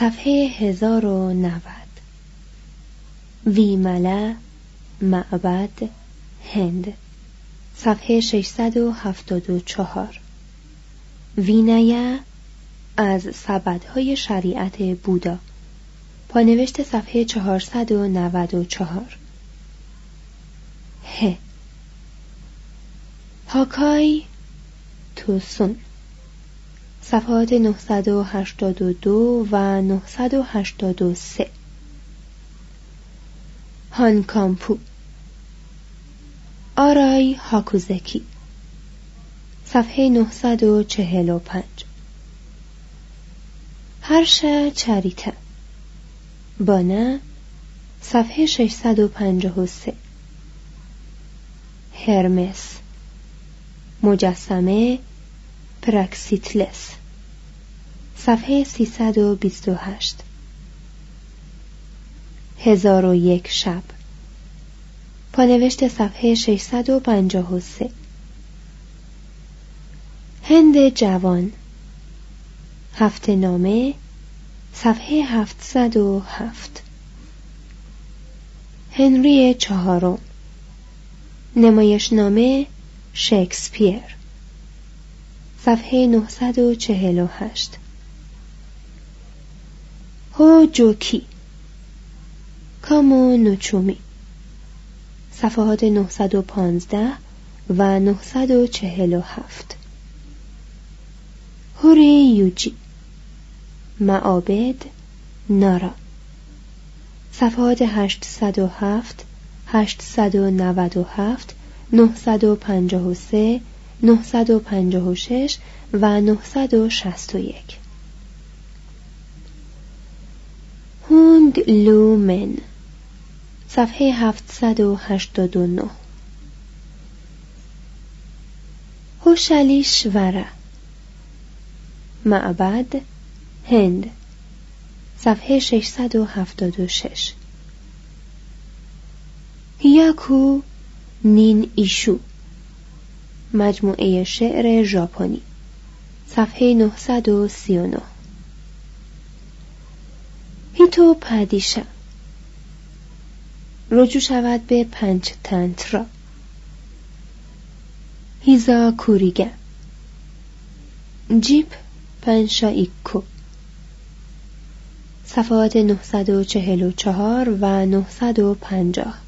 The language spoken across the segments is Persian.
صفحه 1090 ویمله معبد هند. صفحه 674 وینایه از سبدهای شریعت بودا. پانوشت صفحه 494 ه. هاکای توسون صفحات 982 و 983 هانکامپو. آرای هاکوزکی. صفحه 945 هرشا چریتا بانا صفحه 653 هرمس. مجسمه. پراکسیتلس. صفحه 328 هزار و یک شب. پانوشت صفحه 653 هند جوان. هفته نامه صفحه 707 هنری چهارم. نمایشنامه شکسپیر. صفحه 948 هو جوکی. کامو نوچومی. صفحات 915 و 947 هوری یوجی. معابد نارا. صفحات 807 897 953 956 و 961 هوند لومن صفحه 789 هوشلیشوره معبد هند صفحه 676 هیاکو نین ایشو. مجموعه شعر ژاپنی. صفحه 939 هیتو پادیشا. رجوع شود به پنج تنترا. هیزا کوریگا. جیپ پنشایکو صفحات 944 و 950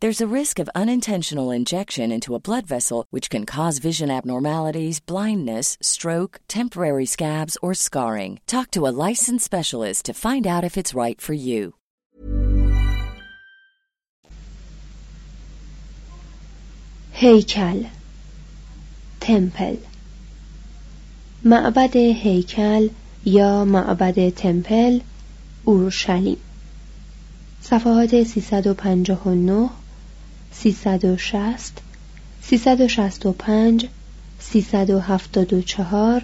There's a risk of unintentional injection into a blood vessel, which can cause vision abnormalities, blindness, stroke, temporary scabs, or scarring. Talk to a licensed specialist to find out if it's right for you. هیکل تمپل معبد هیکل یا معبد تمپل اورشلیم صفحات 359 360 365 374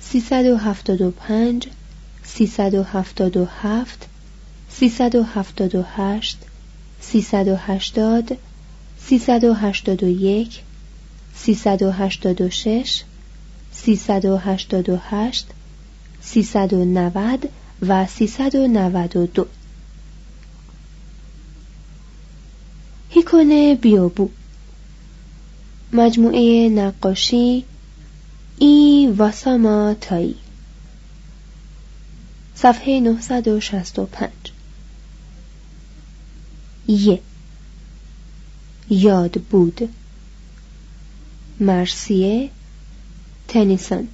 375 377 378 380 381 386 388 390 و 392 هیکونه بیوبو. مجموعه نقاشی ای واساما تایی. صفحه 965 یه. یاد بود. مرسیه تنیسون.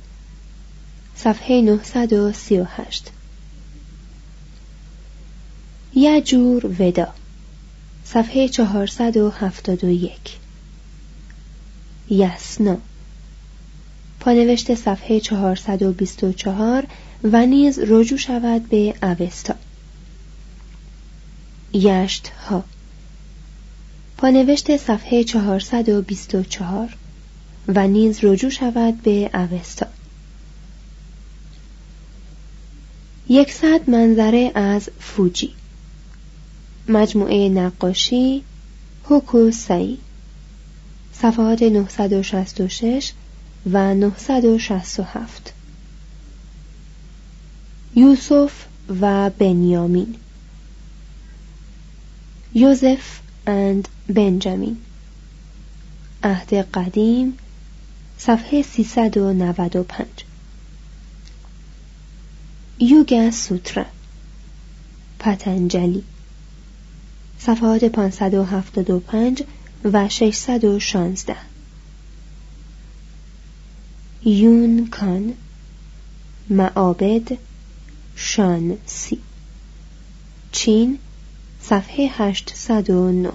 صفحه 938 یجور ودا. صفحه 471 یسنا. پانوشت صفحه 424 و نیز رجوع شود به اوستا. یشت ها پانوشت صفحه 424 و نیز رجوع شود به اوستا. یکصد منظره از فوجی. مجموعه نقاشی هوکوسایی صفحات 966 و 967 یوسف و بنیامین. یوزف اند بنجامین. عهد قدیم صفحه 395 یوگا سوترا. پتنجلی. صفحات 575 و 616 یون کان معابد شانسی چین صفحه 809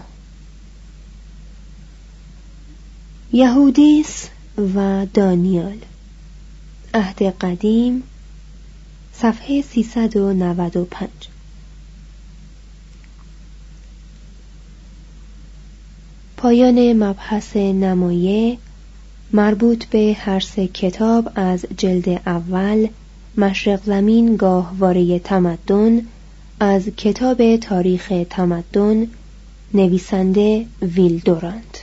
یهودیس و دانیال. عهد قدیم صفحه 395 پایان مبحث نمایه مربوط به هر سه کتاب از جلد اول مشرق زمین گاهواره تمدن از کتاب تاریخ تمدن نویسنده ویلدورانت.